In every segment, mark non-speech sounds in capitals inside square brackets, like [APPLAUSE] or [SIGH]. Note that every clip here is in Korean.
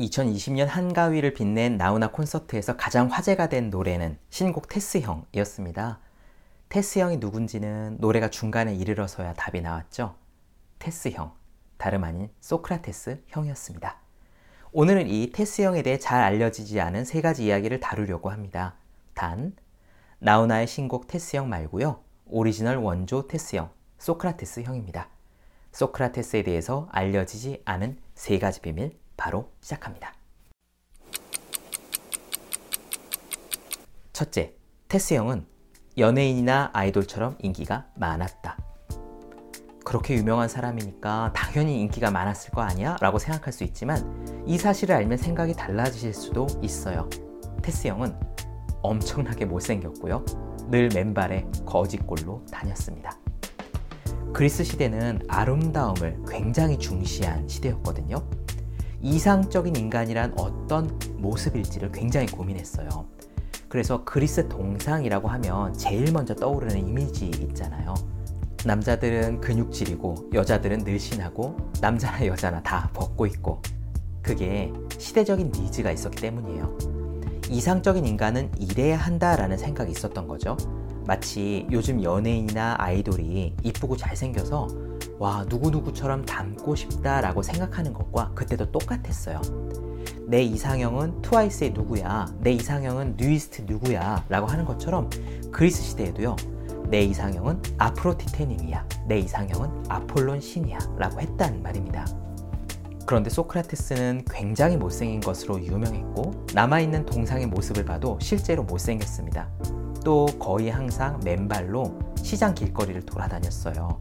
2020년 한가위를 빛낸 나훈아 콘서트에서 가장 화제가 된 노래는 신곡 테스형이었습니다. 테스형이 누군지는 노래가 중간에 이르러서야 답이 나왔죠. 테스형, 다름 아닌 소크라테스 형이었습니다. 오늘은 이 테스형에 대해 잘 알려지지 않은 세 가지 이야기를 다루려고 합니다. 단, 나훈아의 신곡 테스형 말고요. 오리지널 원조 테스형, 소크라테스 형입니다. 소크라테스에 대해서 알려지지 않은 세 가지 비밀 바로 시작합니다. 첫째, 테스 형은 연예인이나 아이돌처럼 인기가 많았다. 그렇게 유명한 사람이니까 당연히 인기가 많았을 거 아니야? 라고 생각할 수 있지만 이 사실을 알면 생각이 달라지실 수도 있어요. 테스 형은 엄청나게 못생겼고요. 늘 맨발에 거짓골로 다녔습니다. 그리스 시대는 아름다움을 굉장히 중시한 시대였거든요. 이상적인 인간이란 어떤 모습일지를 굉장히 고민했어요. 그래서 그리스 동상이라고 하면 제일 먼저 떠오르는 이미지 있잖아요. 남자들은 근육질이고 여자들은 늘씬하고 남자나 여자나 다 벗고 있고 그게 시대적인 니즈가 있었기 때문이에요. 이상적인 인간은 이래야 한다라는 생각이 있었던 거죠. 마치 요즘 연예인이나 아이돌이 이쁘고 잘생겨서 와, 누구누구처럼 닮고 싶다라고 생각하는 것과 그때도 똑같았어요. 내 이상형은 트와이스의 누구야, 내 이상형은 뉴이스트 누구야 라고 하는 것처럼 그리스 시대에도요, 내 이상형은 아프로티테님이야, 내 이상형은 아폴론 신이야 라고 했다는 말입니다. 그런데 소크라테스는 굉장히 못생긴 것으로 유명했고 남아있는 동상의 모습을 봐도 실제로 못생겼습니다. 또 거의 항상 맨발로 시장 길거리를 돌아다녔어요.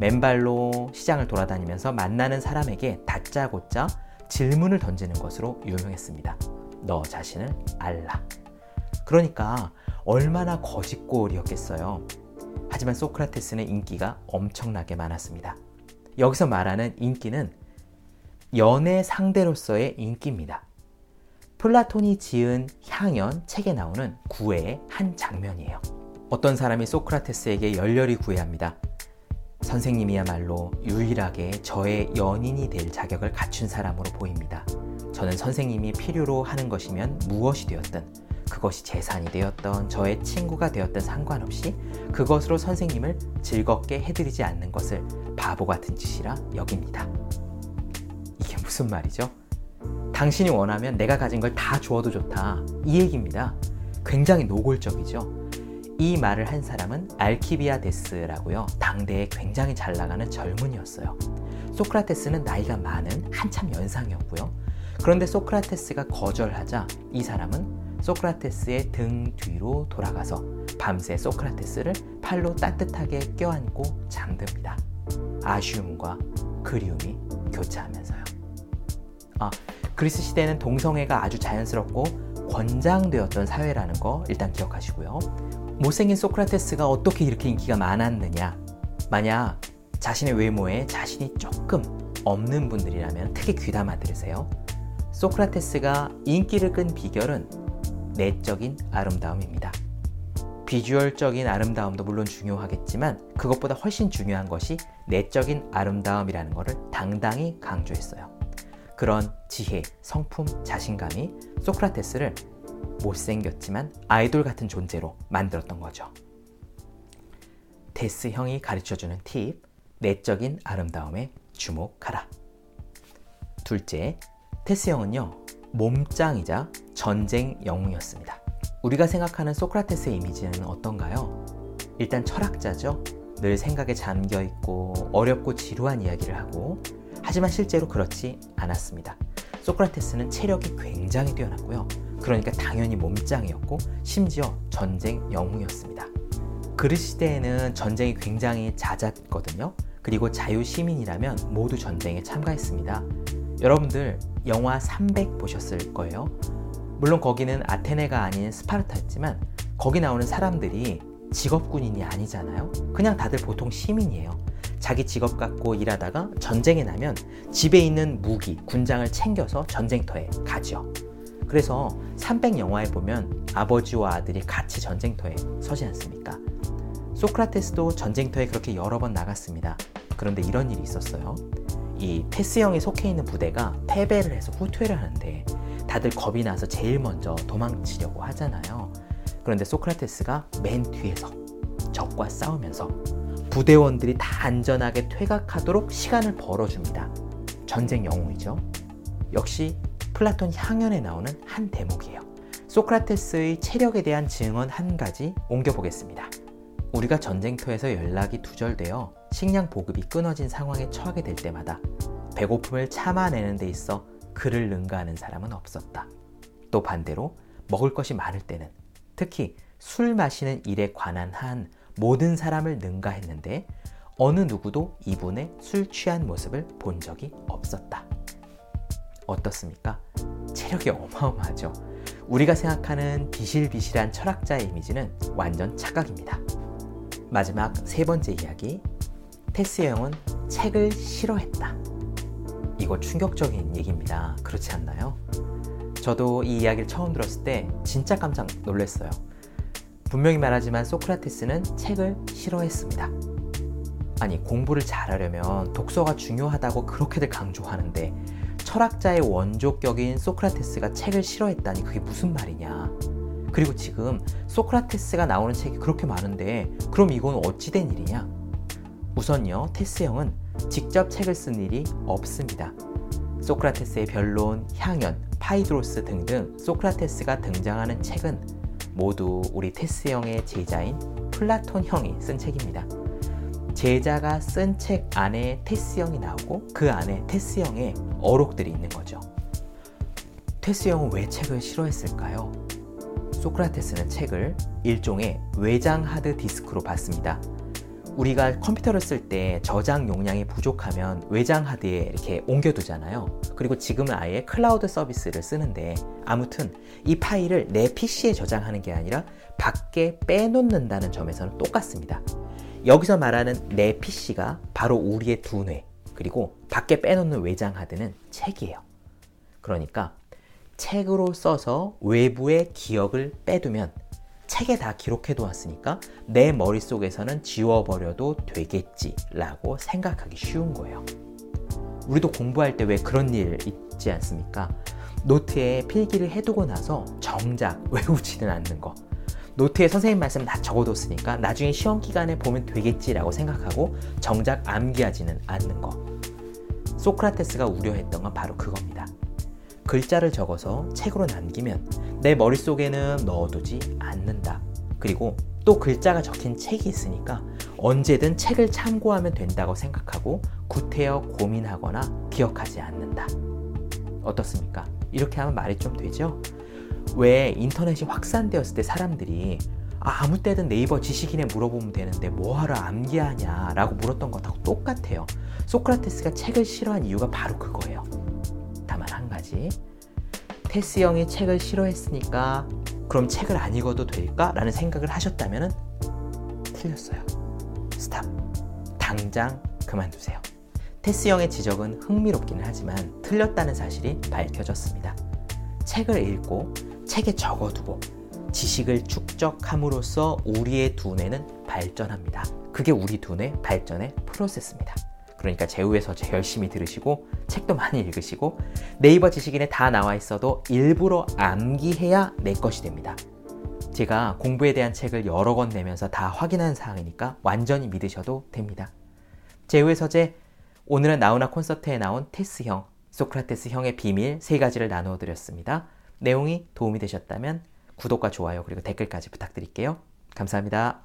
맨발로 시장을 돌아다니면서 만나는 사람에게 다짜고짜 질문을 던지는 것으로 유명했습니다. 너 자신을 알라. 그러니까 얼마나 거짓골이었겠어요. 하지만 소크라테스는 인기가 엄청나게 많았습니다. 여기서 말하는 인기는 연애 상대로서의 인기입니다. 플라톤이 지은 향연 책에 나오는 구애의 한 장면이에요. 어떤 사람이 소크라테스에게 열렬히 구애합니다. 선생님이야말로 유일하게 저의 연인이 될 자격을 갖춘 사람으로 보입니다. 저는 선생님이 필요로 하는 것이면 무엇이 되었든 그것이 재산이 되었던 저의 친구가 되었든 상관없이 그것으로 선생님을 즐겁게 해드리지 않는 것을 바보 같은 짓이라 여깁니다. 이게 무슨 말이죠? 당신이 원하면 내가 가진 걸 다 주어도 좋다. 이 얘기입니다. 굉장히 노골적이죠. 이 말을 한 사람은 알키비아데스라고요. 당대에 굉장히 잘 나가는 젊은이였어요. 소크라테스는 나이가 많은 한참 연상이었고요. 그런데 소크라테스가 거절하자 이 사람은 소크라테스의 등 뒤로 돌아가서 밤새 소크라테스를 팔로 따뜻하게 껴안고 잠듭니다. 아쉬움과 그리움이 교차하면서요. 아, 그리스 시대는 동성애가 아주 자연스럽고 권장되었던 사회라는 거 일단 기억하시고요. 못생긴 소크라테스가 어떻게 이렇게 인기가 많았느냐? 만약 자신의 외모에 자신이 조금 없는 분들이라면 크게 귀담아 들으세요. 소크라테스가 인기를 끈 비결은 내적인 아름다움입니다. 비주얼적인 아름다움도 물론 중요하겠지만 그것보다 훨씬 중요한 것이 내적인 아름다움이라는 것을 당당히 강조했어요. 그런 지혜, 성품, 자신감이 소크라테스를 못생겼지만 아이돌 같은 존재로 만들었던 거죠. 데스 형이 가르쳐주는 팁, 내적인 아름다움에 주목하라. 둘째, 테스 형은요, 몸짱이자 전쟁 영웅이었습니다. 우리가 생각하는 소크라테스의 이미지는 어떤가요? 일단 철학자죠. 늘 생각에 잠겨 있고 어렵고 지루한 이야기를 하고 하지만 실제로 그렇지 않았습니다. 소크라테스는 체력이 굉장히 뛰어났고요. 그러니까 당연히 몸짱이었고 심지어 전쟁 영웅이었습니다. 그리스 시대에는 전쟁이 굉장히 잦았거든요. 그리고 자유 시민이라면 모두 전쟁에 참가했습니다. 여러분들 영화 300 보셨을 거예요. 물론 거기는 아테네가 아닌 스파르타였지만 거기 나오는 사람들이 직업 군인이 아니잖아요. 그냥 다들 보통 시민이에요. 자기 직업 갖고 일하다가 전쟁이 나면 집에 있는 무기, 군장을 챙겨서 전쟁터에 가죠. 그래서 300 영화에 보면 아버지와 아들이 같이 전쟁터에 서지 않습니까? 소크라테스도 전쟁터에 그렇게 여러 번 나갔습니다. 그런데 이런 일이 있었어요. 이 테스 형이 속해 있는 부대가 패배를 해서 후퇴를 하는데 다들 겁이 나서 제일 먼저 도망치려고 하잖아요. 그런데 소크라테스가 맨 뒤에서 적과 싸우면서 부대원들이 다 안전하게 퇴각하도록 시간을 벌어줍니다. 전쟁 영웅이죠. 역시 플라톤 향연에 나오는 한 대목이에요. 소크라테스의 체력에 대한 증언 한 가지 옮겨보겠습니다. 우리가 전쟁터에서 연락이 두절되어 식량 보급이 끊어진 상황에 처하게 될 때마다 배고픔을 참아내는 데 있어 그를 능가하는 사람은 없었다. 또 반대로 먹을 것이 많을 때는 특히 술 마시는 일에 관한 한 모든 사람을 능가했는데 어느 누구도 이분의 술 취한 모습을 본 적이 없었다. 어떻습니까? 체력이 어마어마하죠. 우리가 생각하는 비실비실한 철학자의 이미지는 완전 착각입니다. 마지막 세 번째 이야기. 테스 형은 책을 싫어했다. 이거 충격적인 얘기입니다. 그렇지 않나요? 저도 이 이야기를 처음 들었을 때 진짜 깜짝 놀랐어요. 분명히 말하지만 소크라테스는 책을 싫어했습니다. 아니, 공부를 잘하려면 독서가 중요하다고 그렇게들 강조하는데 철학자의 원조격인 소크라테스가 책을 싫어했다니 그게 무슨 말이냐. 그리고 지금 소크라테스가 나오는 책이 그렇게 많은데 그럼 이건 어찌된 일이냐? 우선요, 테스 형은 직접 책을 쓴 일이 없습니다. 소크라테스의 변론, 향연, 파이드로스 등등 소크라테스가 등장하는 책은 모두 우리 테스 형의 제자인 플라톤 형이 쓴 책입니다. 제자가 쓴 책 안에 테스 형이 나오고 그 안에 테스 형의 어록들이 있는 거죠. 테스 형은 왜 책을 싫어했을까요? 소크라테스는 책을 일종의 외장 하드 디스크로 봤습니다. 우리가 컴퓨터를 쓸 때 저장 용량이 부족하면 외장 하드에 이렇게 옮겨두잖아요. 그리고 지금은 아예 클라우드 서비스를 쓰는데 아무튼 이 파일을 내 PC에 저장하는 게 아니라 밖에 빼놓는다는 점에서는 똑같습니다. 여기서 말하는 내 PC가 바로 우리의 두뇌, 그리고 밖에 빼놓는 외장 하드는 책이에요. 그러니까 책으로 써서 외부의 기억을 빼두면 책에 다 기록해 두었으니까 내 머릿속에서는 지워버려도 되겠지라고 생각하기 쉬운 거예요. 우리도 공부할 때 왜 그런 일 있지 않습니까? 노트에 필기를 해두고 나서 정작 [LAUGHS] 외우지는 않는 거. 노트에 선생님 말씀 다 적어뒀으니까 나중에 시험 기간에 보면 되겠지라고 생각하고 정작 암기하지는 않는 거. 소크라테스가 우려했던 건 바로 그겁니다. 글자를 적어서 책으로 남기면 내 머릿속에는 넣어두지 않는다. 그리고 또 글자가 적힌 책이 있으니까 언제든 책을 참고하면 된다고 생각하고 구태여 고민하거나 기억하지 않는다. 어떻습니까? 이렇게 하면 말이 좀 되죠? 왜 인터넷이 확산되었을 때 사람들이 아, 아무 때든 네이버 지식인에 물어보면 되는데 뭐하러 암기하냐 라고 물었던 것하고 똑같아요. 소크라테스가 책을 싫어한 이유가 바로 그거예요. 가지. 테스 형이 책을 싫어했으니까 그럼 책을 안 읽어도 될까? 라는 생각을 하셨다면 틀렸어요. 스탑. 당장 그만두세요. 테스 형의 지적은 흥미롭기는 하지만 틀렸다는 사실이 밝혀졌습니다. 책을 읽고 책에 적어두고 지식을 축적함으로써 우리의 두뇌는 발전합니다. 그게 우리 두뇌 발전의 프로세스입니다. 그러니까 제우의 서재 열심히 들으시고 책도 많이 읽으시고 네이버 지식인에 다 나와 있어도 일부러 암기해야 내 것이 됩니다. 제가 공부에 대한 책을 여러 권 내면서 다 확인한 사항이니까 완전히 믿으셔도 됩니다. 제우의 서재 오늘은 나우나 콘서트에 나온 테스 형, 소크라테스 형의 비밀 세 가지를 나누어 드렸습니다. 내용이 도움이 되셨다면 구독과 좋아요 그리고 댓글까지 부탁드릴게요. 감사합니다.